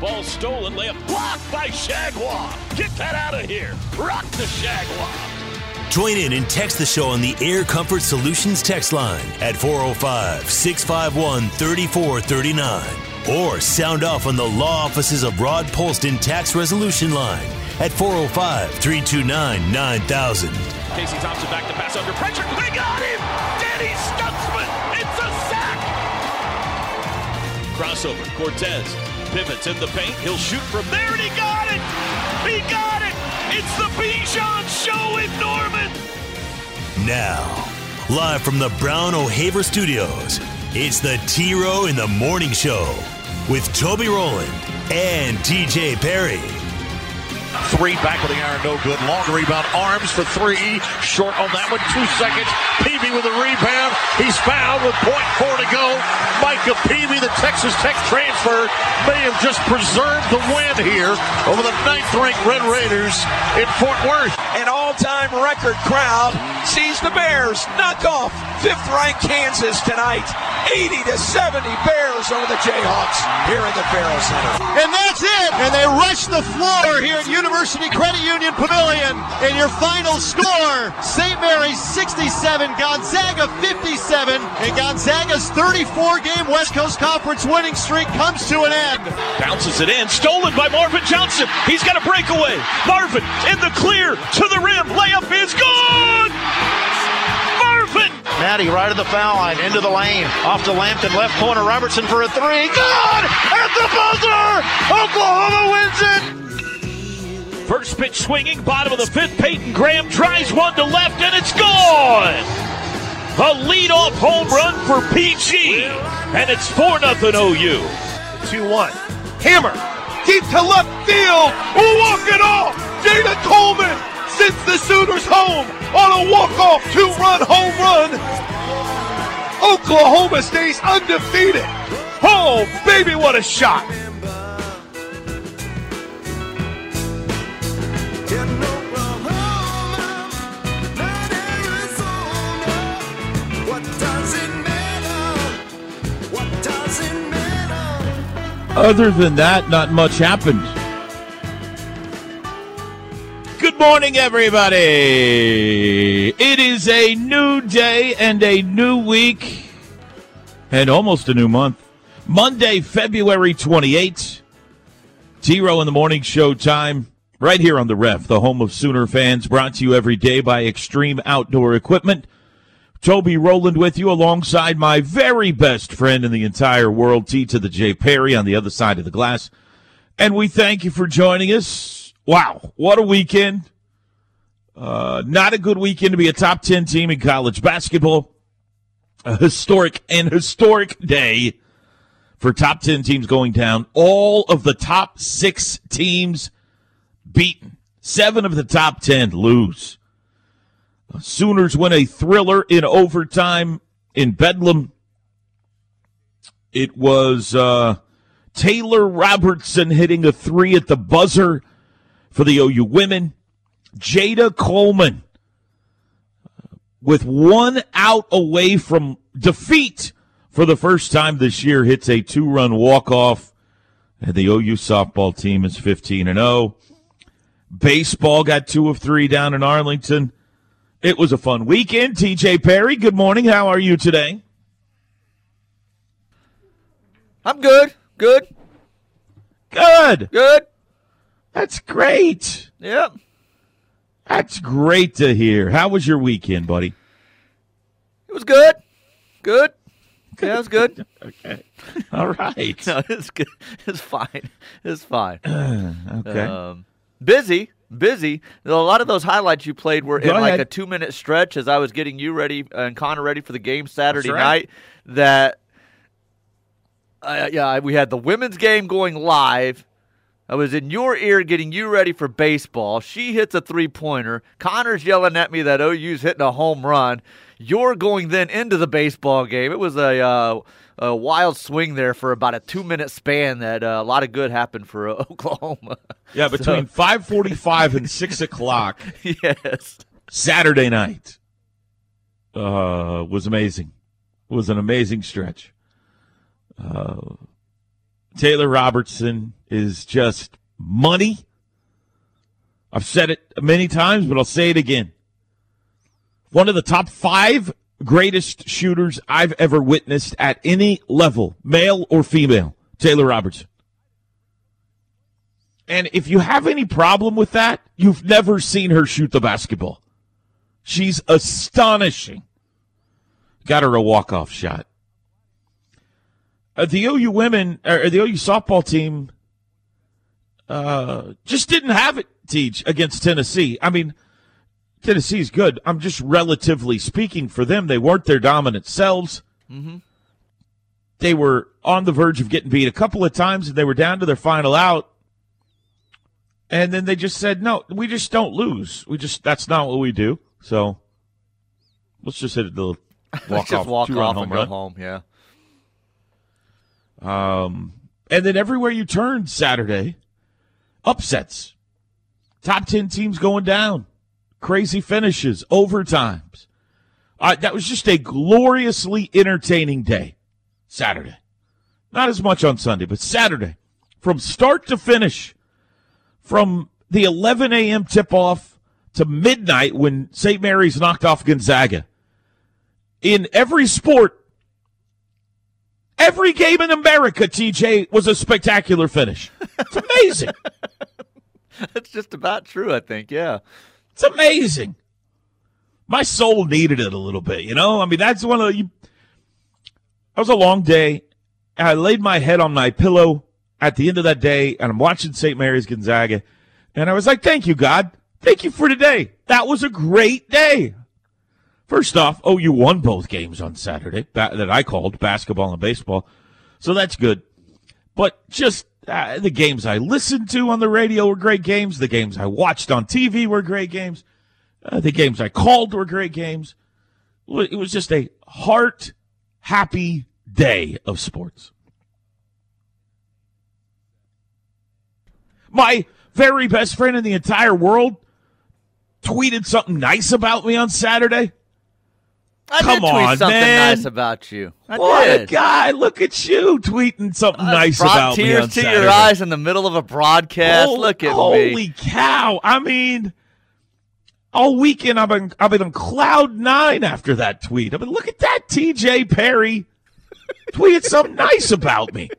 Ball stolen, layup blocked by Chargois. Get that out of here. Rock the Chargois. Join in and text the show on the Air Comfort Solutions text line at 405 651 3439. Or sound off on the law offices of Rod Polston Tax Resolution line at 405 329 9000. Casey Thompson back to pass under pressure. They got him! Danny Stutsman! It's a sack! Crossover. Cortes pivots in the paint. He'll shoot from there, and he got it! He got it! It's the Bijan Show in Norman! Now, live from the Brown O'Haver Studios, it's the T Row in the Morning Show with Toby Rowland and TJ Perry. Three back of the iron, no good. Long rebound, arms for three. Short on that one, two seconds. Peavy with a rebound. He's fouled with point four to go. Micah Peavy, the Texas Tech transfer, may have just preserved the win here over the ninth-ranked Red Raiders in Fort Worth. An all-time record crowd sees the Bears knock off fifth-ranked Kansas tonight. 80 to 70 Bears over the Jayhawks here in the Barrow Center. And that's it. And they rush the floor here at University Credit Union Pavilion. And your final score, St. Mary's 67, Gonzaga 57. And Gonzaga's 34-game West Coast Conference winning streak comes to an end. Bounces it in, stolen by Marvin Johnson. He's got a breakaway. Marvin in the clear to the rim. Layup is good. Marvin. Maddie right at the foul line, into the lane, off to Lampton, left corner, Robertson for a three. Good! At the buzzer! Oklahoma wins it! First pitch swinging, bottom of the fifth. Peyton Graham drives one to left, and it's gone. A leadoff home run for PG, and it's 4 0 OU. 2 1. Hammer. Deep to left field. Walk it off. Jada Coleman sends the Sooners home on a walk-off two-run home run. Oklahoma stays undefeated. Oh, baby, what a shot. Other than that, not much happened. Good morning, everybody. It is a new day and a new week and almost a new month. Monday, February 28th. T Row in the Morning Show time, right here on the ref, the home of Sooner fans, brought to you every day by Extreme Outdoor Equipment. Toby Rowland with you alongside my very best friend in the entire world, T to the J Perry on the other side of the glass. And we thank you for joining us. Wow, what a weekend. Uh, not a good weekend to be a top 10 team in college basketball. A historic and historic day for top 10 teams going down. All of the top six teams beaten. Seven of the top 10 lose. Sooners win a thriller in overtime in Bedlam. It was uh, Taylor Robertson hitting a three at the buzzer for the OU women. Jada Coleman with one out away from defeat for the first time this year hits a two-run walk-off. And the OU softball team is 15 and 0. Baseball got two of three down in Arlington. It was a fun weekend. TJ Perry, good morning. How are you today? I'm good. Good. Good. Good. That's great. Yep. That's great to hear. How was your weekend, buddy? It was good. Good. Yeah, it was good. okay. All right. no, it's good. It's fine. It's fine. okay. Um, busy. Busy. A lot of those highlights you played were Go in like a two minute stretch as I was getting you ready and Connor ready for the game Saturday right. night. That uh, yeah, we had the women's game going live. I was in your ear getting you ready for baseball. She hits a three pointer. Connor's yelling at me that OU's hitting a home run. You're going then into the baseball game. It was a, uh, a wild swing there for about a two minute span that uh, a lot of good happened for uh, Oklahoma. Yeah, between so. 5:45 and 6 o'clock. yes. Saturday night uh, was amazing. It was an amazing stretch. Uh, Taylor Robertson is just money. I've said it many times, but I'll say it again. One of the top five greatest shooters I've ever witnessed at any level, male or female, Taylor Robertson. And if you have any problem with that, you've never seen her shoot the basketball. She's astonishing. Got her a walk-off shot. Uh, the OU women or the OU softball team uh, just didn't have it. Teach against Tennessee. I mean, Tennessee's good. I'm just relatively speaking for them. They weren't their dominant selves. Mm-hmm. They were on the verge of getting beat a couple of times, and they were down to their final out. And then they just said, "No, we just don't lose. We just that's not what we do." So let's just hit it the walk just off, walk off and go run. home. Yeah. Um, and then everywhere you turn Saturday, upsets. Top 10 teams going down. Crazy finishes, overtimes. Uh, that was just a gloriously entertaining day, Saturday. Not as much on Sunday, but Saturday. From start to finish, from the 11 a.m. tip off to midnight when St. Mary's knocked off Gonzaga. In every sport, Every game in America, TJ, was a spectacular finish. It's amazing. That's just about true, I think. Yeah. It's amazing. My soul needed it a little bit, you know? I mean, that's one of the. You, that was a long day. I laid my head on my pillow at the end of that day, and I'm watching St. Mary's Gonzaga, and I was like, thank you, God. Thank you for today. That was a great day. First off, oh, you won both games on Saturday that I called basketball and baseball, so that's good. But just uh, the games I listened to on the radio were great games. The games I watched on TV were great games. Uh, the games I called were great games. It was just a heart happy day of sports. My very best friend in the entire world tweeted something nice about me on Saturday. I Come did tweet on, something man. nice about you. I what did. a guy! Look at you tweeting something Uh, nice about me tears to Saturday. your eyes in the middle of a broadcast. Hol- Look at holy me. cow! I mean, all weekend I've been I've been on cloud nine after that tweet. I mean, look at that, T.J. Perry tweeted something nice about me.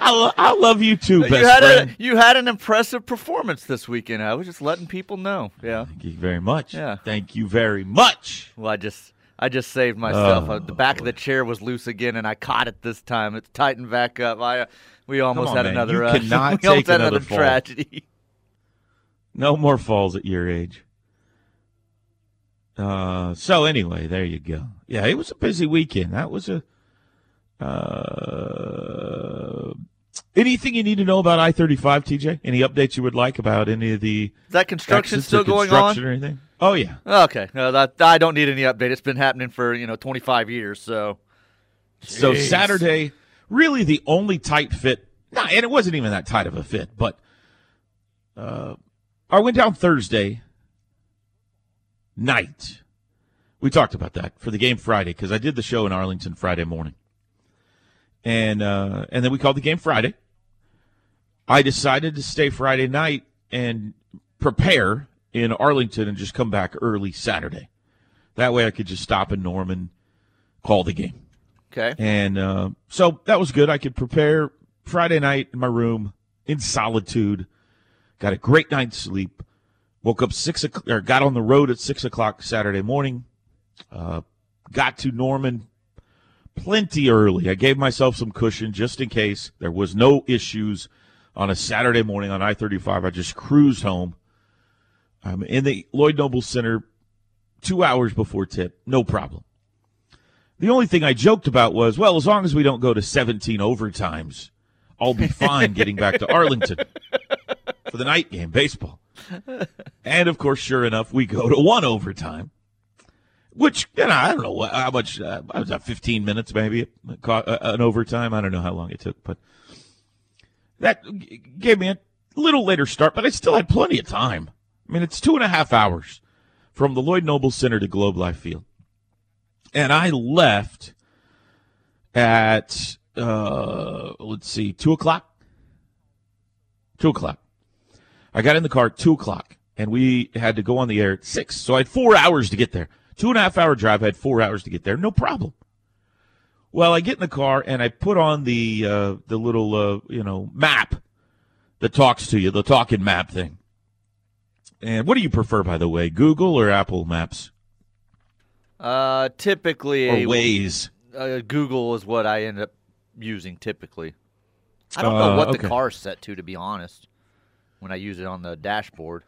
I, lo- I love you too, best You had friend. a you had an impressive performance this weekend. I was just letting people know. Yeah. Thank you very much. Yeah. Thank you very much. Well, I just I just saved myself. Oh, Uh, the back of the chair was loose again, and I caught it this time. It's tightened back up. I uh, we almost on, had man. another. You uh, cannot we almost had another another tragedy. No more falls at your age. Uh, so anyway, there you go. Yeah, it was a busy weekend. That was a. Uh, anything you need to know about I thirty five, TJ? Any updates you would like about any of the Is that construction still going construction on? or anything? Oh yeah, Okay, no, that I don't need any update. It's been happening for you know 25 years. So So Saturday, really the only tight fit. Nah, and it wasn't even that tight of a fit. But uh, I went down Thursday night. We talked about that for the game Friday because I did the show in Arlington Friday morning, and uh, and then we called the game Friday. I decided to stay Friday night and prepare in Arlington and just come back early Saturday. That way, I could just stop in Norman, call the game. okay, And uh, so that was good. I could prepare Friday night in my room in solitude. Got a great night's sleep. Woke up six o'clock, or got on the road at six o'clock Saturday morning. Uh, got to Norman plenty early. I gave myself some cushion just in case there was no issues on a Saturday morning on I thirty five. I just cruised home. I'm in the Lloyd Noble Center two hours before tip, no problem. The only thing I joked about was, well, as long as we don't go to 17 overtimes, I'll be fine getting back to Arlington for the night game, baseball. And of course, sure enough, we go to one overtime, which you know I don't know how much. Uh, I was at 15 minutes maybe uh, an overtime. I don't know how long it took, but that gave me a little later start. But I still had plenty of time. I mean, it's two and a half hours from the Lloyd Noble Center to Globe Life Field, and I left at uh, let's see, two o'clock. Two o'clock. I got in the car at two o'clock, and we had to go on the air at six. So I had four hours to get there. Two and a half hour drive. I had four hours to get there. No problem. Well, I get in the car and I put on the uh, the little uh, you know map that talks to you, the talking map thing. And what do you prefer, by the way, Google or Apple Maps? Uh, typically or Waze. Uh, Google is what I end up using typically. I don't know what Uh, okay. the car's set to, to be honest. When I use it on the dashboard,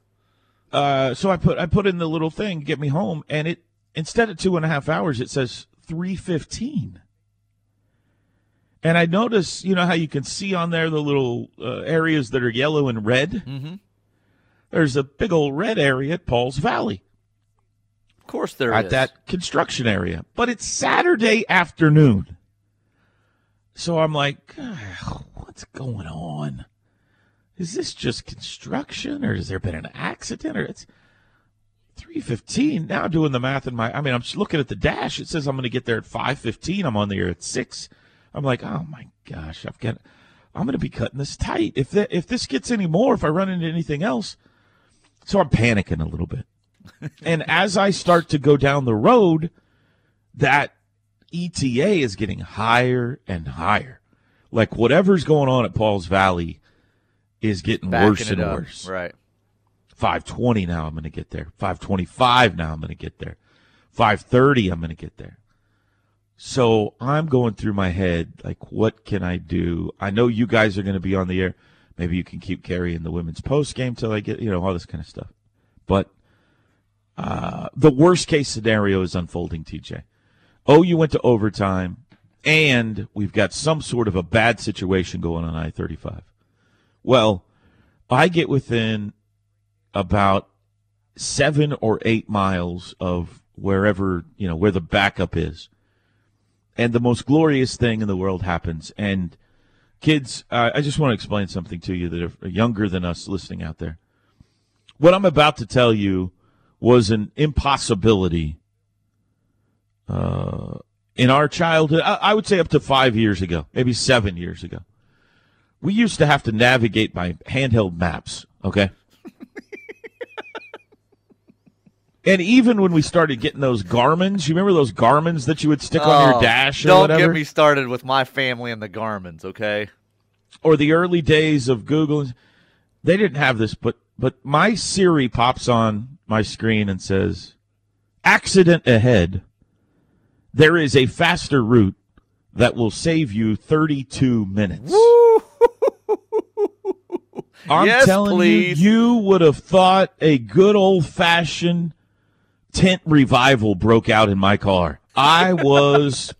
Uh, so I put I put in the little thing get me home, and it instead of two and a half hours, it says three fifteen. And I notice, you know how you can see on there the little uh, areas that are yellow and red. mm-hmm. There's a big old red area at Paul's Valley of course there at is. that construction area, but it's Saturday afternoon. So I'm like, what's going on? Is this just construction, or has there been an accident, or it's three fifteen now? Doing the math in my, I mean, I'm just looking at the dash. It says I'm going to get there at five fifteen. I'm on the air at six. I'm like, oh my gosh, I've got, I'm going to be cutting this tight. If that, if this gets any more, if I run into anything else, so I'm panicking a little bit. and as I start to go down the road, that ETA is getting higher and higher. Like whatever's going on at Paul's Valley is getting Backing worse and up. worse. Right. 520 now I'm going to get there. 525 now I'm going to get there. 530 I'm going to get there. So I'm going through my head like what can I do? I know you guys are going to be on the air. Maybe you can keep carrying the women's post game till I get, you know, all this kind of stuff. But uh, the worst case scenario is unfolding, TJ. Oh, you went to overtime, and we've got some sort of a bad situation going on I 35. Well, I get within about seven or eight miles of wherever, you know, where the backup is. And the most glorious thing in the world happens. And kids, uh, I just want to explain something to you that are younger than us listening out there. What I'm about to tell you was an impossibility uh, in our childhood. I, I would say up to five years ago, maybe seven years ago. We used to have to navigate by handheld maps, okay? And even when we started getting those Garmins, you remember those Garmins that you would stick on your Oh, dash or Don't whatever? get me started with my family and the Garmins, okay? or the early days of Google, they didn't have this, but but my Siri pops on my screen and says, "Accident ahead. There is a faster route that will save you 32 minutes." I'm Yes, telling please. you, you would have thought a good old fashioned tent revival broke out in my car. I was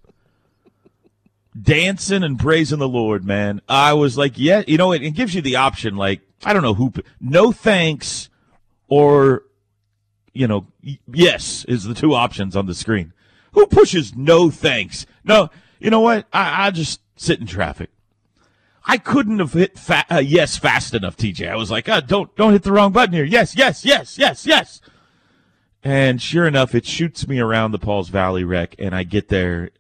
dancing and praising the Lord, man. I was like, yeah, you know, it, it gives you the option, like, I don't know who, no thanks or, you know, yes is the two options on the screen. Who pushes no thanks? No, you know what? I, I just sit in traffic. I couldn't have hit fa- uh, yes fast enough, TJ. I was like, uh, don't don't hit the wrong button here. Yes, yes, yes, yes, yes. And sure enough, it shoots me around the Pauls Valley wreck, and I get there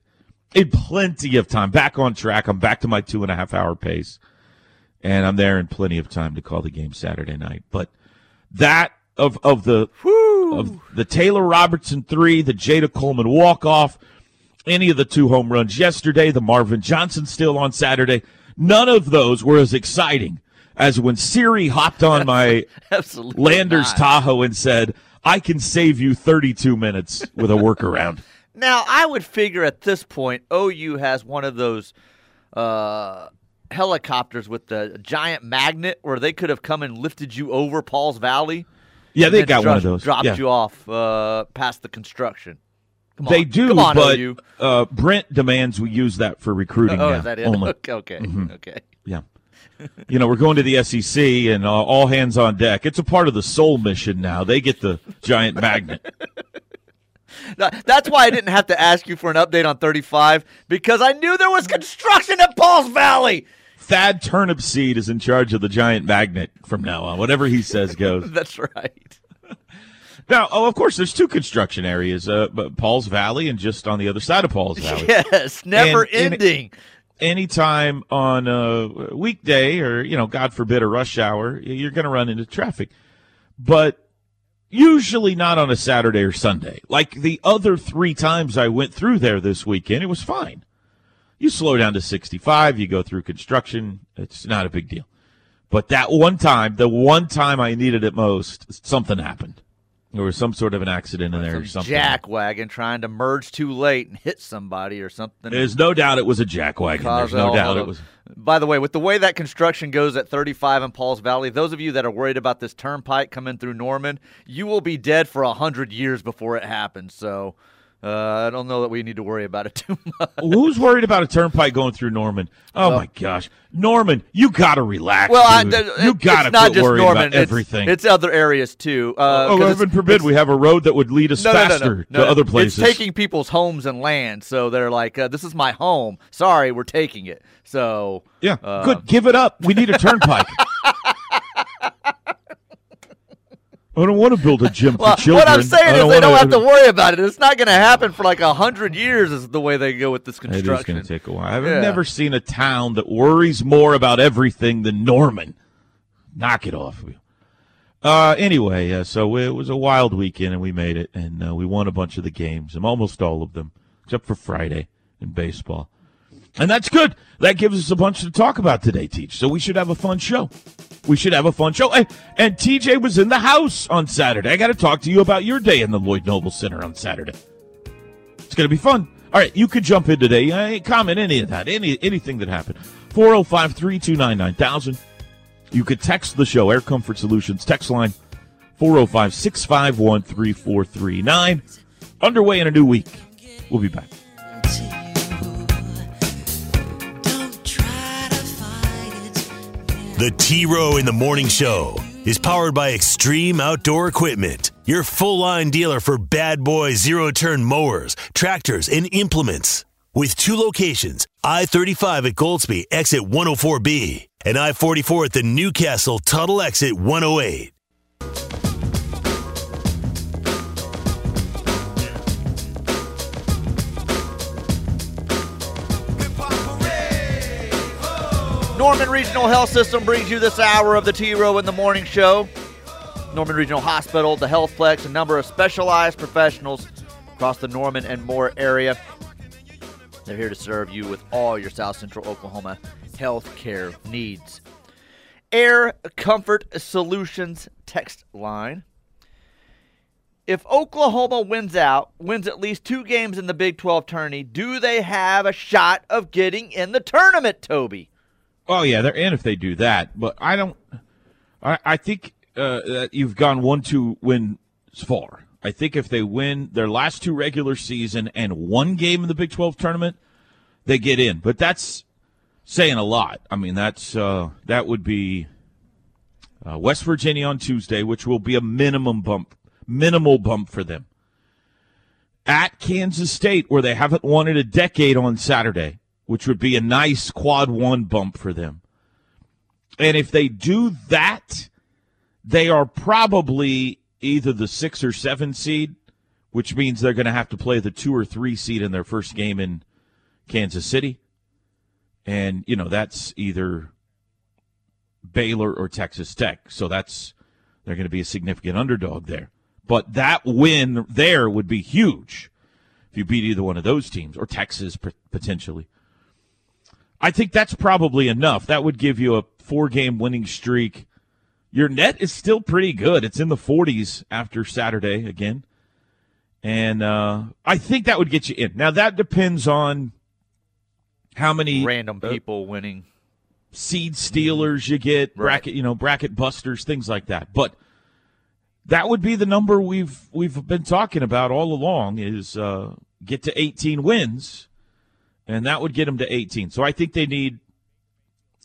in plenty of time. Back on track. I'm back to my two and a half hour pace, and I'm there in plenty of time to call the game Saturday night. But that of of the of the Taylor Robertson three, the Jada Coleman walk off, any of the two home runs yesterday, the Marvin Johnson still on Saturday. None of those were as exciting as when Siri hopped on my Absolutely. Landers not. Tahoe and said, "I can save you 32 minutes with a workaround." Now, I would figure at this point, OU has one of those uh, helicopters with the giant magnet where they could have come and lifted you over Paul's Valley. Yeah, they got one of those. Dropped Yeah. you off uh, past the construction. Come They do, Come on, but OU. uh, Brent demands we use that for recruiting Oh, now is that it? only. Okay, okay, Mhm. okay. Yeah. You know, we're going to the SEC and uh, all hands on deck. It's a part of the soul mission now. They get the giant magnet. That's why I didn't have to ask you for an update on 35 because I knew there was construction at Paul's Valley. Thad Turnipseed is in charge of the giant magnet from now on. Whatever he says goes. That's right. Now, oh, of course, there's two construction areas: uh, Paul's Valley and just on the other side of Paul's Valley. Yes, never And- and- ending. anytime on a weekday or you know god forbid a rush hour you're going to run into traffic. But usually not on a saturday or sunday. Like the other three times i went through there this weekend it was fine. You slow down to 65 you go through construction it's not a big deal. But that one time the one time i needed it most something happened there was some sort of an accident in there or something jack wagon trying to merge too late and hit somebody or something. there's no doubt it was a jack wagon there's no doubt it was By the way, with the way that construction goes at 35 in Pauls Valley, those of you that are worried about this turnpike coming through Norman, you will be dead for a hundred years before it happens. So uh, I don't know that we need to worry about it too much. Who's worried about a turnpike going through Norman? Oh my gosh, Norman, you gotta relax. Well, I, th- you gotta not just Norman. about it's- everything. It's, other areas too. Uh, oh, it's- heaven forbid we have a road that would lead us no, faster no, no, to no. other places. It's taking people's homes and land, so they're like, uh, "This is my home. Sorry, we're taking it." So yeah, uh, good. Give it up. We need a turnpike. I don't want to build a gym for Well, children. what I'm saying is they wanna- don't have to worry about it. It's not going to happen for like a hundred years. Is the way they go with this construction. It is going to take a while. I've Yeah. never seen a town that worries more about everything than Norman. Knock it off. Uh, anyway, uh, so it was a wild weekend, and we made it, and uh, we won a bunch of the games, and almost all of them, except for Friday in baseball. And that's good. That gives us a bunch to talk about today, Teach. So we should have a fun show. We should have a fun show. Hey, and TJ was in the house on Saturday. I got to talk to you about your day in the Lloyd Noble Center on Saturday. It's going to be fun. All right, you could jump in today. I ain't comment any of that, any anything that happened. 405 329 9000. You could text the show, Air Comfort Solutions text line 405 651 3439. Underway in a new week. We'll be back. The T Row in the Morning Show is powered by Extreme Outdoor Equipment, your full line dealer for bad boy zero turn mowers, tractors, and implements. With two locations I 35 at Goldsby, exit 104B, and I 44 at the Newcastle Tuttle exit 108. Norman Regional Health System brings you this hour of the T Row in the Morning Show. Norman Regional Hospital, the Healthplex, a number of specialized professionals across the Norman and Moore area. They're here to serve you with all your South Central Oklahoma health care needs. Air Comfort Solutions text line. If Oklahoma wins out, wins at least two games in the Big 12 tourney, do they have a shot of getting in the tournament, Toby? Oh yeah, they're in if they do that. But I don't. I, I think uh, that you've gone one two wins far. I think if they win their last two regular season and one game in the Big Twelve tournament, they get in. But that's saying a lot. I mean, that's uh, that would be uh, West Virginia on Tuesday, which will be a minimum bump, minimal bump for them. At Kansas State, where they haven't won in a decade on Saturday which would be a nice quad one bump for them. And if they do that, they are probably either the six or seven seed, which means they're going to have to play the two or three seed in their first game in Kansas City. And, you know, that's either Baylor or Texas Tech. So that's, they're going to be a significant underdog there. But that win there would be huge if you beat either one of those teams or Texas potentially. I think that's probably enough. That would give you a four game winning streak. Your net is still pretty good. It's in the 40s after Saturday again. And uh, I think that would get you in. Now, that depends on how many random people winning seed stealers you get, Right. bracket, you know, bracket busters, things like that. But that would be the number we've we've been talking about all along is uh, get to 18 wins, and that would get them to 18. So I think they need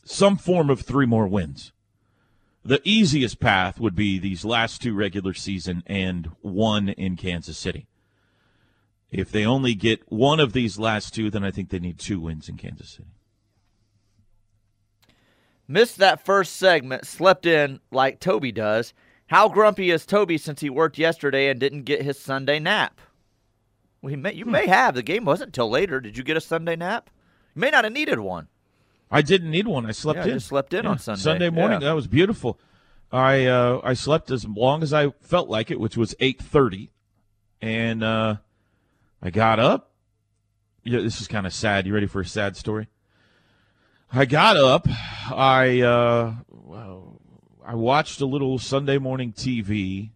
some form of three more wins. The easiest path would be these last two regular season and one in Kansas City. If they only get one of these last two, then I think they need two wins in Kansas City. Missed that first segment, slept in like Toby does. How grumpy is Toby since he worked yesterday and didn't get his Sunday nap? Well, may, you may have. The game wasn't until later. Did you get a Sunday nap? You may not have needed one. I didn't need one. I slept Yeah, in. just slept in Yeah, on Sunday. Sunday morning. Yeah. That was beautiful. I uh, I slept as long as I felt like it, which was eight thirty, and uh, I got up. Yeah, this is kind of sad. You ready for a sad story? I got up. I uh, well, I watched a little Sunday morning TV.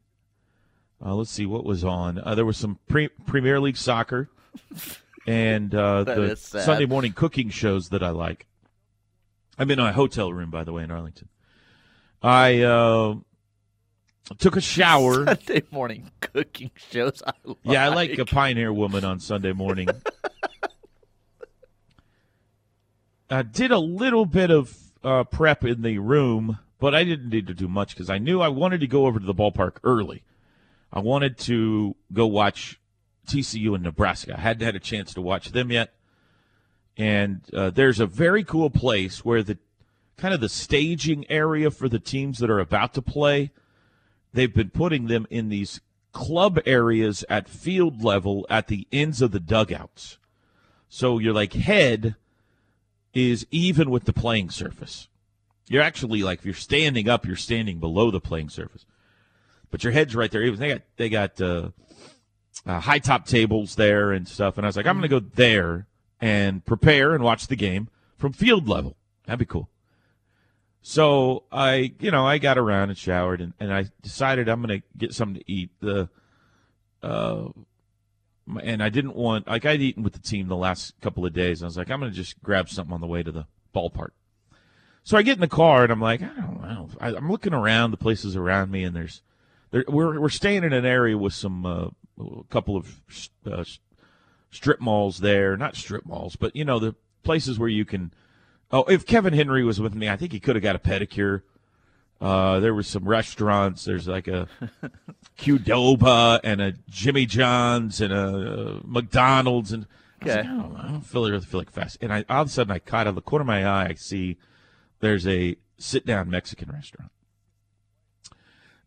Uh, let's see what was on. Uh, there was some pre- Premier League soccer and uh, the. Sunday morning cooking shows that I like. I'm in a hotel room, by the way, in Arlington. I uh, took a shower. Sunday morning cooking shows. I like. Yeah, I like a Pioneer Woman on Sunday morning. I did a little bit of uh, prep in the room, but I didn't need to do much because I knew I wanted to go over to the ballpark early. I wanted to go watch TCU in Nebraska. I hadn't had a chance to watch them yet. And uh, there's a very cool place where the kind of the staging area for the teams that are about to play, they've been putting them in these club areas at field level at the ends of the dugouts. So you're like head is even with the playing surface. You're actually like if you're standing up, you're standing below the playing surface, but your head's right there. Even they got they got uh, uh, high top tables there and stuff. And I was like, I'm going to go there and prepare and watch the game from field level. That'd be cool. So I, you know, I got around and showered and, and I decided I'm going to get something to eat. The, uh, and I didn't want like I'd eaten with the team the last couple of days. I was like, I'm going to just grab something on the way to the ballpark. So I get in the car and I'm like, I don't know. I, I'm looking around the places around me, and there's, there, we're we're staying in an area with some uh, a couple of uh, strip malls there, not strip malls, but you know the places where you can. Oh, if Kevin Henry was with me, I think he could have got a pedicure. Uh, there was some restaurants. There's like a Qdoba and a Jimmy John's and a McDonald's and. I Okay. like, I don't, I don't feel, really feel like fast. And I all of a sudden I caught out of the corner of my eye, I see there's a sit down Mexican restaurant.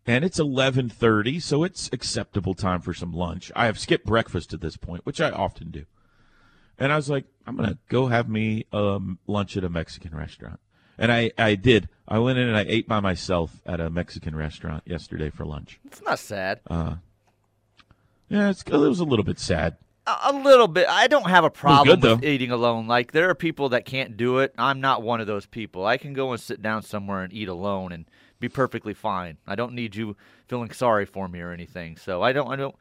And it's eleven thirty, so it's acceptable time for some lunch. I have skipped breakfast at this point, which I often do. And I was like, I'm gonna go have me um, lunch at a Mexican restaurant. And I, I did. I went in and I ate by myself at a Mexican restaurant yesterday for lunch. It's not sad. Uh, yeah, it's, it was a little bit sad. A, a little bit. I don't have a problem good, with though. eating alone. Like there are people that can't do it. I'm not one of those people. I can go and sit down somewhere and eat alone and be perfectly fine. I don't need you feeling sorry for me or anything. So I don't. I don't.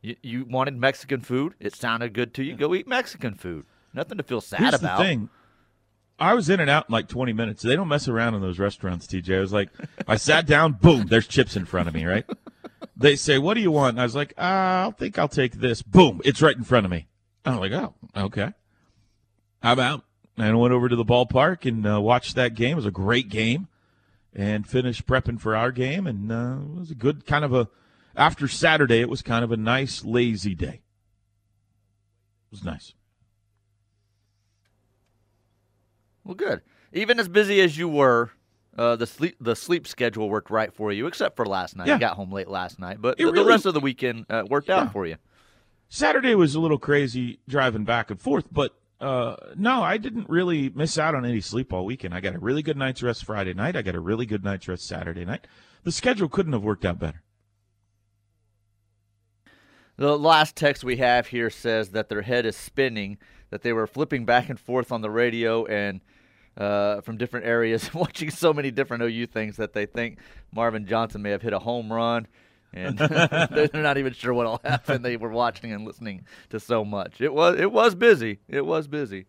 You, you wanted Mexican food. It sounded good to you. Go eat Mexican food. Nothing to feel sad Here's about. the thing. I was in and out in like 20 minutes. They don't mess around in those restaurants, TJ. I was like, I sat down, boom, there's chips in front of me, right? They say, what do you want? And I was like, uh, I think I'll take this. Boom, it's right in front of me. I'm like, oh, okay. I'm out. And I went over to the ballpark and uh, watched that game. It was a great game and finished prepping for our game. And uh, it was a good kind of a, after Saturday, it was kind of a nice, lazy day. It was nice. Well, good. Even as busy as you were, uh, the sleep the sleep schedule worked right for you, except for last night. Yeah. You got home late last night, but the, the rest of the weekend uh, worked Yeah. out for you. Saturday was a little crazy driving back and forth, but uh, no, I didn't really miss out on any sleep all weekend. I got a really good night's rest Friday night. I got a really good night's rest Saturday night. The schedule couldn't have worked out better. The last text we have here says that their head is spinning, that they were flipping back and forth on the radio and uh, from different areas, watching so many different OU things that they think Marvin Johnson may have hit a home run. And they're not even sure what'll happen. They were watching and listening to so much. It was it was busy. It was busy.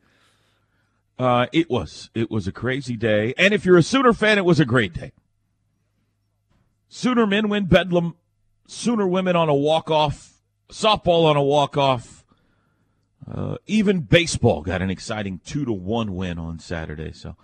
Uh, it was. It was a crazy day. And if you're a Sooner fan, it was a great day. Sooner men win Bedlam. Sooner women on a walk off. Softball on a walk off. Uh, even baseball got an exciting two to one win on Saturday. So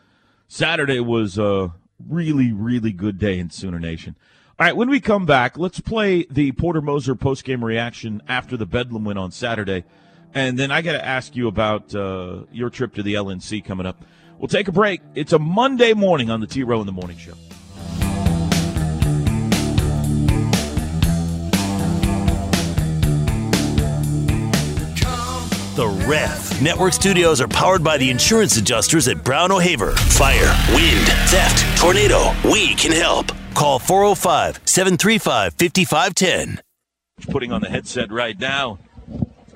Saturday was a really, really good day in Sooner Nation. All right, when we come back, let's play the Porter Moser postgame reaction after the Bedlam win on Saturday. And then I got to ask you about uh, your trip to the LNC coming up. We'll take a break. It's a Monday morning on the T Row in the Morning Show. The Ref. Network studios are powered by the insurance adjusters at Brown O'Haver. Fire, wind, theft, tornado. We can help. Call 405 735 5510. Putting on the headset right now.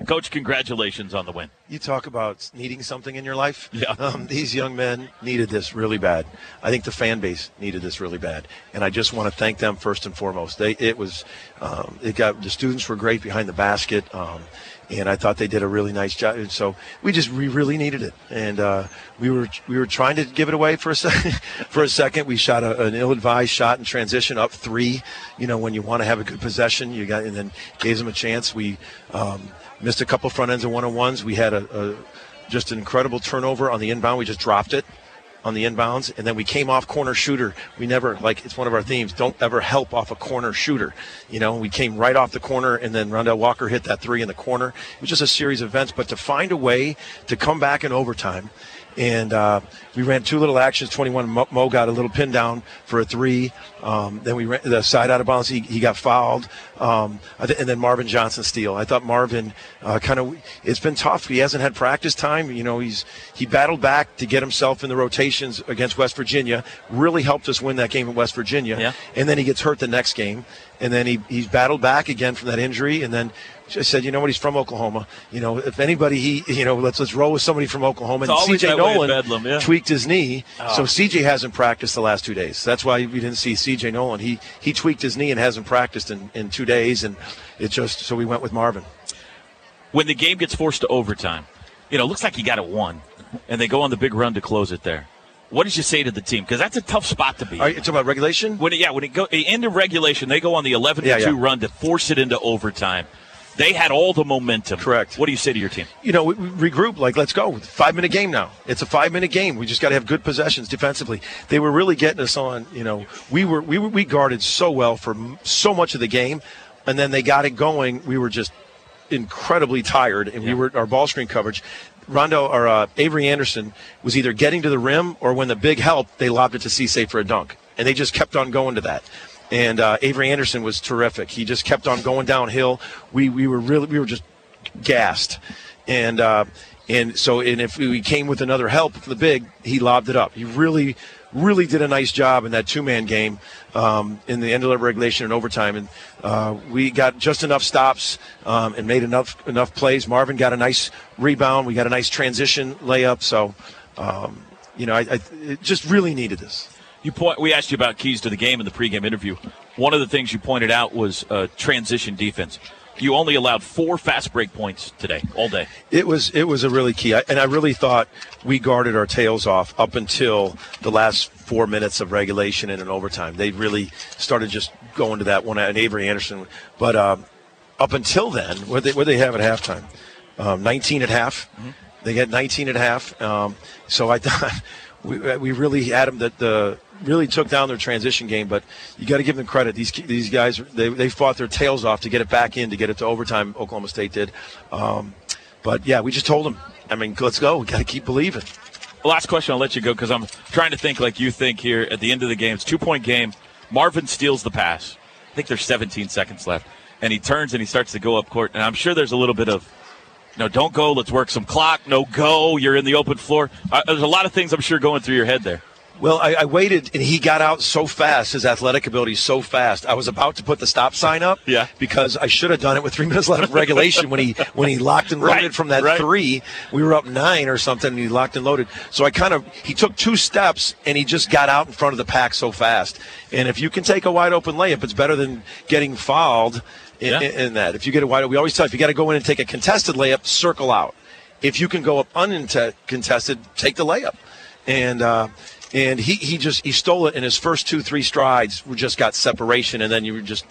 Coach, congratulations on the win. You talk about needing something in your life. Yeah. Um, these young men needed this really bad. I think the fan base needed this really bad, and I just want to thank them first and foremost. They it was um, it got the students were great behind the basket. Um, and I thought they did a really nice job. And so we just we really needed it, and uh, we were we were trying to give it away for a second. for a second, we shot a, an ill-advised shot in transition up three. You know, when you want to have a good possession, you got and then gave them a chance. We um, missed a couple front ends of one-on-ones. We had a, a just an incredible turnover on the inbound. We just dropped it on the inbounds, and then we came off corner shooter. We never like it's one of our themes. Don't ever help off a corner shooter. You know, we came right off the corner, and then Rondel Walker hit that three in the corner. It was just a series of events, but to find a way to come back in overtime. And uh, we ran two little actions. 21 Mo, Mo got a little pin down for a three. Um, then we ran the side out of bounds. He, he got fouled. Um, and then Marvin Johnson steal. I thought Marvin uh, kind of. It's been tough. He hasn't had practice time. You know, he's he battled back to get himself in the rotations against West Virginia. Really helped us win that game in West Virginia. Yeah. And then he gets hurt the next game. And then he, he's battled back again from that injury. And then just said, you know what, he's from Oklahoma. You know, if anybody, he, you know, let's let's roll with somebody from Oklahoma. And CJ that way in Nolan Bedlam, yeah. tweaked his knee, Oh. so CJ hasn't practiced the last two days. That's why we didn't see CJ Noland. He he tweaked his knee and hasn't practiced in, in two days, and it just so we went with Marvin. When the game gets forced to overtime, you know, it looks like you got it won, and they go on the big run to close it there. What did you say to the team? Because that's a tough spot to be. Are you talking about regulation? When it, yeah, when it go into regulation, they go on the 11 Yeah, to 2 yeah. run to force it into overtime. They had all the momentum. Correct. What do you say to your team? you know, regroup. Like, let's go. Five minute game now. It's a five minute game. We just got to have good possessions defensively. They were really getting us on. You know, we were we were, we guarded so well for so much of the game, and then they got it going. We were just incredibly tired, and we were our ball screen coverage. Rondo or uh, Avery Anderson was either getting to the rim or when the big help, they lobbed it to Cisse for a dunk, and they just kept on going to that. And uh, Avery Anderson was terrific. He just kept on going downhill. We we were really we were just gassed, and uh, and so and if we came with another help for the big, he lobbed it up. He really really did a nice job in that two man game um, in the end of the regulation and overtime, and uh, we got just enough stops um, and made enough enough plays. Marvin got a nice rebound. We got a nice transition layup. So. Um, you know, I, I just really needed this. You point. We asked you about keys to the game in the pregame interview. One of the things you pointed out was uh, transition defense. You only allowed four fast break points today, all day. It was it was a really key, I, and I really thought we guarded our tails off up until the last four minutes of regulation and in overtime. They really started just going to that one and Avery Anderson, but um, up until then, what they what they have at halftime, um, 19 at half. They get 19 at half. Um, so I thought we, we really had them that the really took down their transition game. But you got to give them credit. These these guys they, they fought their tails off to get it back in to get it to overtime. Oklahoma State did. Um, but yeah, we just told them. I mean, let's go. We got to keep believing. Last question, I'll let you go because I'm trying to think like you think here at the end of the game. It's two point game. Marvin steals the pass. I think there's 17 seconds left, and he turns and he starts to go up court. And I'm sure there's a little bit of, no, don't go. Let's work some clock. No go. You're in the open floor. Uh, there's a lot of things I'm sure going through your head there. Well, I, I waited, and he got out so fast. His athletic ability so fast. I was about to put the stop sign up, Yeah. because I should have done it with three minutes left of regulation when he when he locked and loaded Right, from that right. three. We were up nine or something, and he locked and loaded. So I kind of he took two steps, and he just got out in front of the pack so fast. And if you can take a wide open layup, it's better than getting fouled in, Yeah. in, in that. If you get a wide, we always tell if you got to go in and take a contested layup, circle out. If you can go up uncontested, take the layup. And uh, and he, he just he stole it in his first two three strides. We just got separation, and then you were just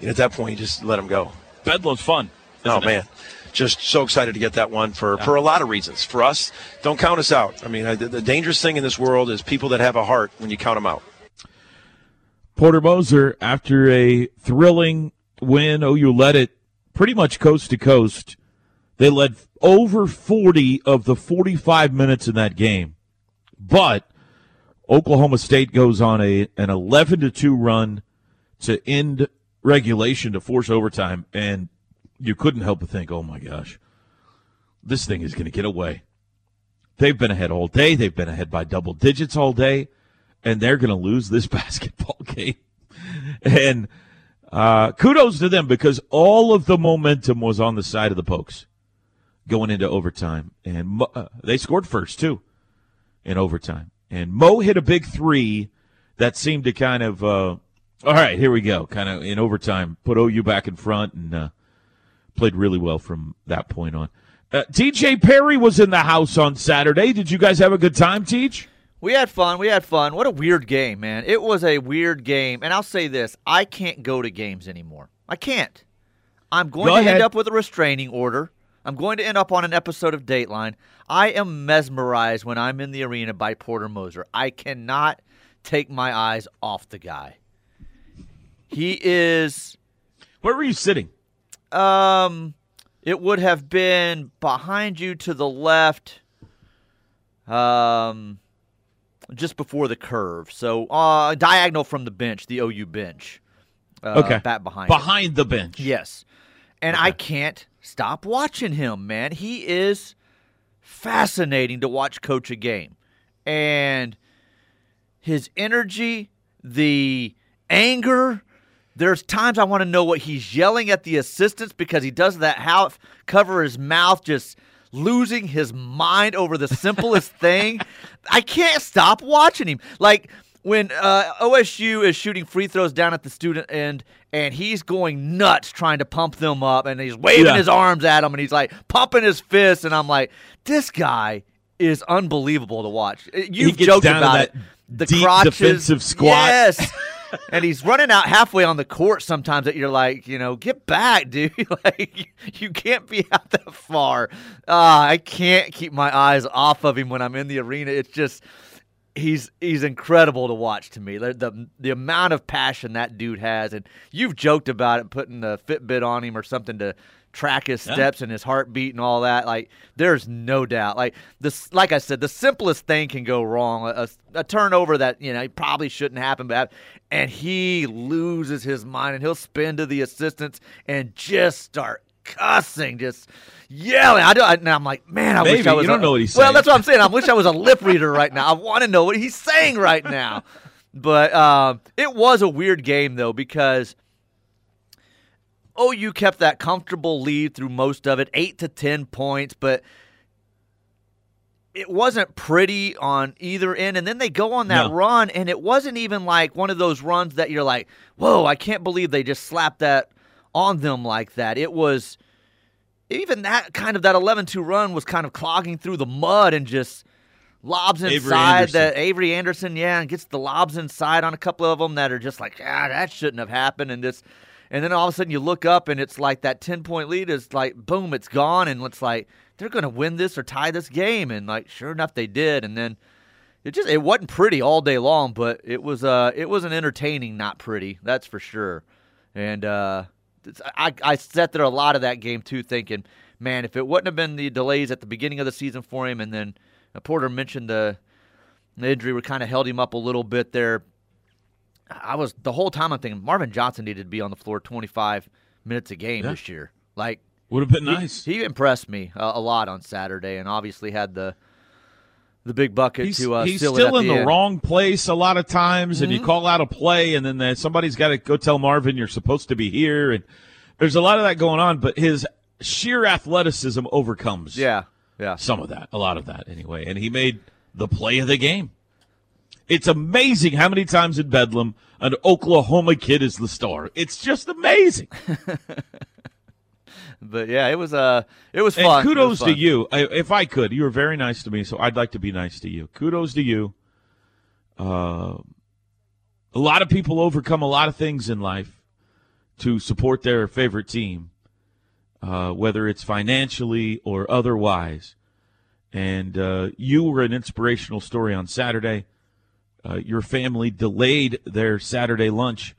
you know, at that point you just let him go. Bedlam's fun. Oh isn't it? man, just so excited to get that one for, for a lot of reasons. For us, don't count us out. I mean, I, the, the dangerous thing in this world is people that have a heart when you count them out. Porter Moser, after a thrilling win, oh, OU led it pretty much coast to coast. They led over 40 of the 45 minutes in that game. But Oklahoma State goes on a an 11 to 2 run to end regulation to force overtime and you couldn't help but think, "Oh my gosh. This thing is going to get away." They've been ahead all day. They've been ahead by double digits all day and they're going to lose this basketball game. And uh, kudos to them because all of the momentum was on the side of the Pokes going into overtime, and uh, they scored first too in overtime. And Mo hit a big three that seemed to kind of, uh, all right, here we go, kind of in overtime, put OU back in front and uh, played really well from that point on. Uh, TJ Perry was in the house on Saturday. Did you guys have a good time, Teach? We had fun. We had fun. What a weird game, man. It was a weird game. And I'll say this I can't go to games anymore. I can't. I'm going Go to ahead. end up with a restraining order. I'm going to end up on an episode of Dateline. I am mesmerized when I'm in the arena by Porter Moser. I cannot take my eyes off the guy. He is Where were you sitting? um it would have been behind you to the left um just before the curve. So uh diagonal from the bench, the OU bench. Uh, Okay. back behind. Behind the bench. Yes. And I can't stop watching him, man. He is fascinating to watch coach a game. And his energy, the anger, there's times I want to know what he's yelling at the assistants because he does that half cover his mouth just losing his mind over the simplest thing. I can't stop watching him. Like when uh, OSU is shooting free throws down at the student end and he's going nuts trying to pump them up and he's waving Yeah. his arms at them and he's like pumping his fists and I'm like this guy is unbelievable to watch. You've joked about it. The deep crotches, defensive squat. Yes. and he's running out halfway on the court sometimes that you're like, you know, get back, dude. like you can't be out that far. Uh, I can't keep my eyes off of him when I'm in the arena. It's just he's he's incredible to watch to me. The, the the amount of passion that dude has, and you've joked about it, putting the Fitbit on him or something to track his Yeah. steps and his heartbeat and all that. Like there's no doubt. Like this, like I said, the simplest thing can go wrong. A, a turnover that you know probably shouldn't happen, but and he loses his mind and he'll spin to the assistants and just start cussing, just yelling. I do, I, and I'm like, man, I wish I was. You don't a- know what he's saying. Well, that's what I'm saying. I wish I was a lip reader right now. I want to know what he's saying right now. But um, it was a weird game though because OU kept that comfortable lead through most of it, eight to ten points, but it wasn't pretty on either end. And then they go on that No. run, and it wasn't even like one of those runs that you're like, "Whoa, I can't believe they just slapped that on them like that." It was even that kind of that 11-2 run was kind of clogging through the mud and just lobs inside that Avery Anderson, yeah, and gets the lobs inside on a couple of them that are just like, ah, that shouldn't have happened, and this, and then all of a sudden you look up and it's like that ten point lead is like, boom, it's gone, and it's like they're gonna win this or tie this game, and like sure enough they did, and then it just it wasn't pretty all day long, but it was uh it was an entertaining, not pretty, that's for sure, and uh. I, I sat there a lot of that game too, thinking, man, if it wouldn't have been the delays at the beginning of the season for him, and then uh, Porter mentioned the, the injury would kind of held him up a little bit there. I was the whole time I'm thinking Marvin Johnson needed to be on the floor 25 minutes a game Yeah. this year. Like Would have been he- nice. He, impressed me a, a lot on Saturday, and obviously had the the big bucket He's, to uh, he's still in the end. wrong place a lot of times, and you Mm-hmm. call out a play, and then the, somebody's got to go tell Marvin you're supposed to be here, and there's a lot of that going on. But his sheer athleticism overcomes Yeah, yeah. some of that, a lot of that anyway, and he made the play of the game. It's amazing how many times in Bedlam an Oklahoma kid is the star. It's just amazing. But yeah, it was uh it was And fun. Was kudos to you. I, if I could, you were very nice to me, so I'd like to be nice to you. Kudos to you. Uh, a lot of people overcome a lot of things in life to support their favorite team. uh, whether it's financially or otherwise. And uh, you were an inspirational story on Saturday. Uh, your family delayed their Saturday lunch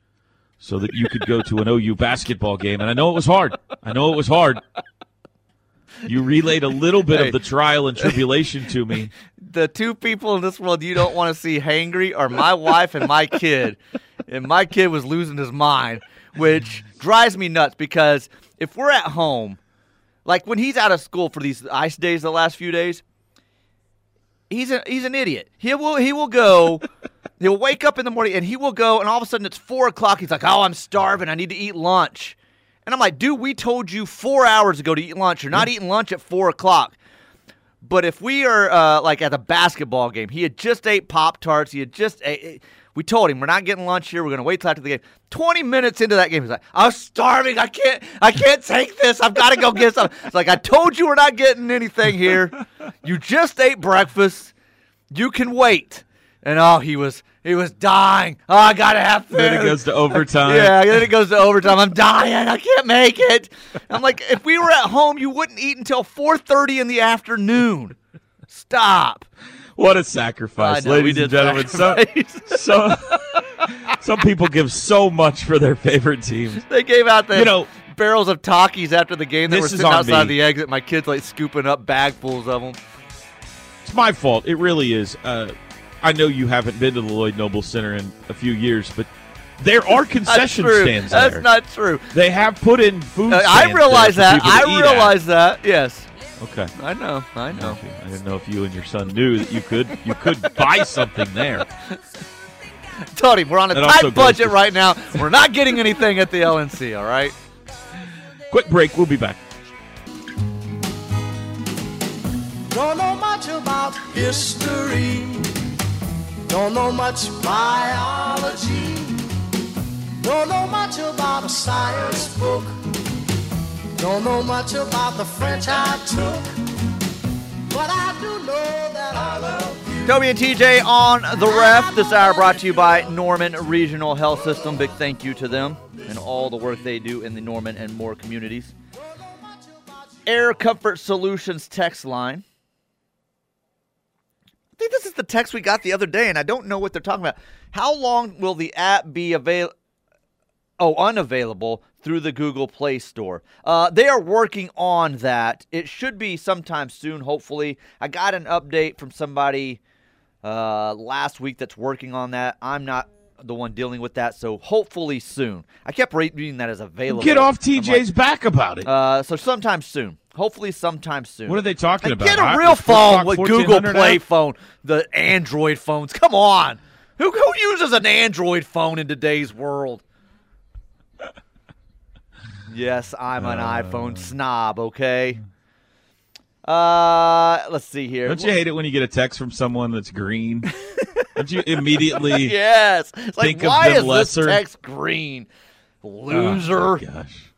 so that you could go to an OU basketball game. And I know it was hard. I know it was hard. You relayed a little bit Hey. of the trial and tribulation to me. the two people in this world you don't want to see hangry are my wife and my kid. And my kid was losing his mind, which drives me nuts because if we're at home, like when he's out of school for these ice days the last few days, he's a, he's an idiot. He will he will go he'll wake up in the morning and he will go and all of a sudden it's four o'clock. He's like, Oh, I'm starving, I need to eat lunch. And I'm like, dude, we told you four hours ago to eat lunch. You're not eating lunch at four o'clock. But if we are uh, like at the basketball game, he had just ate Pop Tarts. He had just ate. We told him we're not getting lunch here. We're gonna wait till after the game. Twenty minutes into that game, he's like, "I'm starving. I can't. I can't take this. I've got to go get some." It's like I told you, we're not getting anything here. You just ate breakfast. You can wait. And oh, he was he was dying. Oh, I gotta have food. Then it goes to overtime. Yeah, then it goes to overtime. I'm dying. I can't make it. I'm like, if we were at home, you wouldn't eat until 4:30 in the afternoon. Stop. What a sacrifice, know, ladies and gentlemen. So, sacrifice. so, some people give so much for their favorite teams. They gave out the You know- barrels of Takis after the game that This were is sitting outside me. the exit. My kids like scooping up bagfuls of them. It's my fault. It really is. Uh, I know you haven't been to the Lloyd Noble Center in a few years, but there are concession true. stands That's there. not true. they have put in food. Uh, stands I there realize for that. to I eat at. realize that. Yes. Okay. I know. I know. I didn't know if you and your son knew that you could you could buy something there. Tony, we're on a That tight budget to- right now. We're not getting anything at the LNC. All right. Quick break. We'll be back. Don't know much about history. Don't know much biology. Don't know much about a science book. Don't know much about the French I took. But I do know that I love. Toby and TJ on the ref. This hour brought to you by Norman Regional Health System. Big thank you to them and all the work they do in the Norman and Moore communities. Air Comfort Solutions text line. Think this is the text we got the other day, and I don't know what they're talking about. How long will the app be available? Oh, unavailable through the Google Play Store. Uh, they are working on that. It should be sometime soon, hopefully. I got an update from somebody uh, last week that's working on that. I'm not the one dealing with that, so hopefully soon. I kept reading that as available. Get off I'm like, TJ's back about it. uh, so sometime soon. Hopefully sometime soon. What are they talking And about? Get a real phone with Google Play app? phone, the Android phones. Come on. Who, who uses an Android phone in today's world? yes, I'm an iPhone snob, okay? Uh, let's see here. Don't you hate it when you get a text from someone that's green? Don't you immediately? yes. It's like, think of why them is lesser? this text green? Oh, Loser. gosh.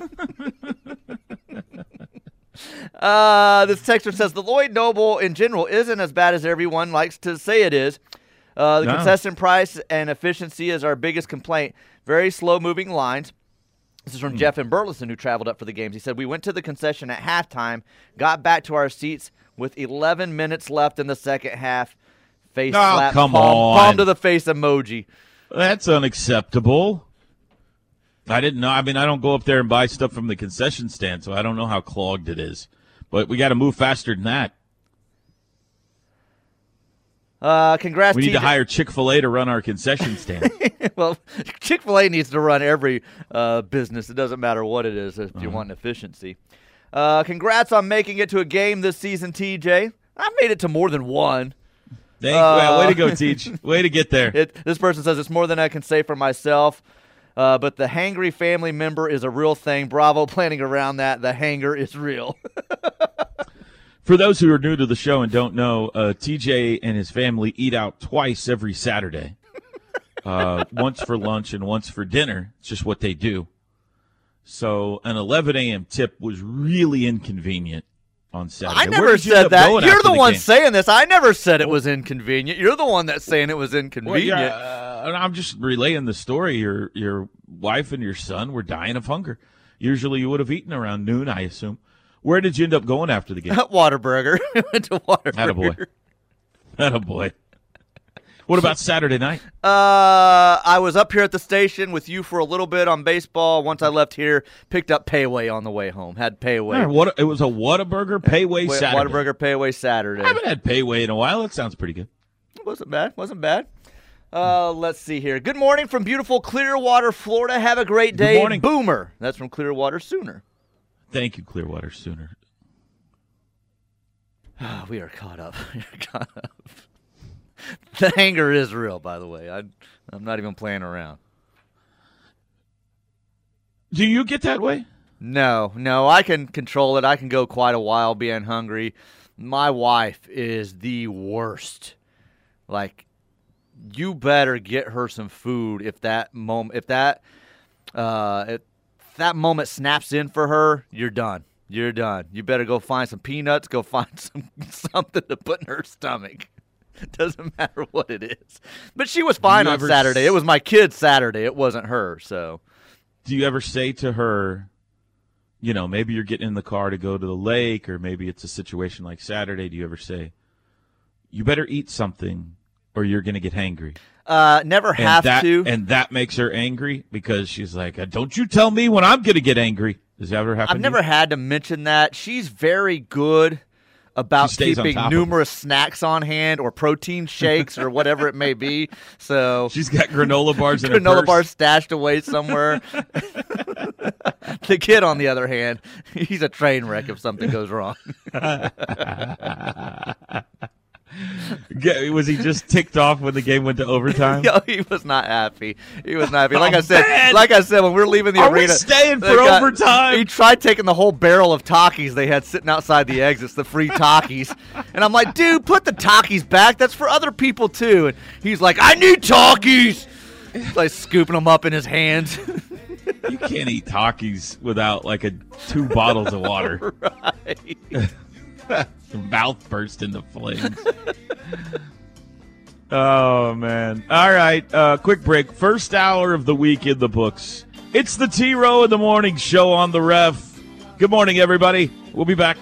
Uh, this texter says the Lloyd Noble in general isn't as bad as everyone likes to say it is. Uh, the No. concession price and efficiency is our biggest complaint. Very slow moving lines. This is from Jeff and Burleson, who traveled up for the games. He said, We went to the concession at halftime, got back to our seats with 11 minutes left in the second half. Face Oh, slap, come palm, on. palm to the face emoji. That's unacceptable. I didn't know. I mean, I don't go up there and buy stuff from the concession stand, so I don't know how clogged it is. But we got to move faster than that. Uh, congrats, We need to hire Chick Fil A to run our concession stand. well, Chick Fil A needs to run every uh, business. It doesn't matter what it is if you Uh-huh. want efficiency. Uh, congrats on making it to a game this season, TJ. I've made it to more than one. Thank Uh, way to go, Teach. Way to get there. It, this person says it's more than I can say for myself. Uh, but the hangry family member is a real thing. Bravo, planning around that. The hanger is real. For those who are new to the show and don't know, uh, TJ and his family eat out twice every Saturday. Uh, once for lunch and once for dinner. It's just what they do. So an 11 a.m. tip was really inconvenient on Saturday. I never you said that. You're after the, one game? saying this. I never said it was inconvenient. You're the one that's saying it was Well, inconvenient. yeah, uh, I'm just relaying the story. Your your wife and your son were dying of hunger. Usually you would have eaten around noon, I assume. Where did you end up going after the game? Whataburger. went to Whataburger. Attaboy. Attaboy. What about Saturday night? Uh, I was up here at the station with you for a little bit on baseball. Once I left here, picked up Pei Wei on the way home. Had Pei Wei. Yeah, what, it was a Whataburger Pei Wei Wa- Saturday. Whataburger Pei Wei Saturday. I haven't had Pei Wei in a while. That sounds pretty good. Wasn't bad. Wasn't bad. Uh, let's see here. Good morning from beautiful Clearwater, Florida. Have a great day. morning. Boomer. That's from Clearwater Sooner. Thank you, Clearwater Sooner. Ah, we are caught up. We are caught up. The anger is real, by the way. I, I'm not even playing around. Do you get that way? No, no, I can control it. I can go quite a while being hungry. My wife is the worst. Like, you better get her some food if that moment, if that, uh, if that moment snaps in for her, you're done. You're done. You better go find some peanuts. Go find some something to put in her stomach. Doesn't matter what it is. But she was fine on Saturday. s- It was my kid's Saturday. It wasn't her. So. Do you ever say to her, you know, maybe you're getting in the car to go to the lake, or maybe it's a situation like Saturday? Do you ever say, you better eat something or you're going to get hangry? Uh, never And have that, to. And that makes her angry because she's like, "Uh, don't you tell me when I'm going to get angry. Does that ever happen? I've never you? had to mention that. She's very good about She stays on keeping top of it. numerous snacks on hand or protein shakes or whatever it may be. So She's got granola bars in granola bars stashed away somewhere. the kid, on the other hand, he's a train wreck if something goes wrong. Was he just ticked off when the game went to overtime? Yo, he was not happy. He was not happy. Like Oh, I said, man. like I said, when we were leaving the Are arena, staying for overtime? He tried taking the whole barrel of Takis they had sitting outside the exits, the free Takis, and I'm like, dude, put the Takis back. That's for other people too. And he's like, I need Takis. He's like scooping them up in his hands. You can't eat Takis without like a two bottles of water. right. Your mouth burst into flames. oh man! All right, uh, quick break. First hour of the week in the books. It's the T Row in the Morning Show on the Ref. Good morning, everybody. We'll be back.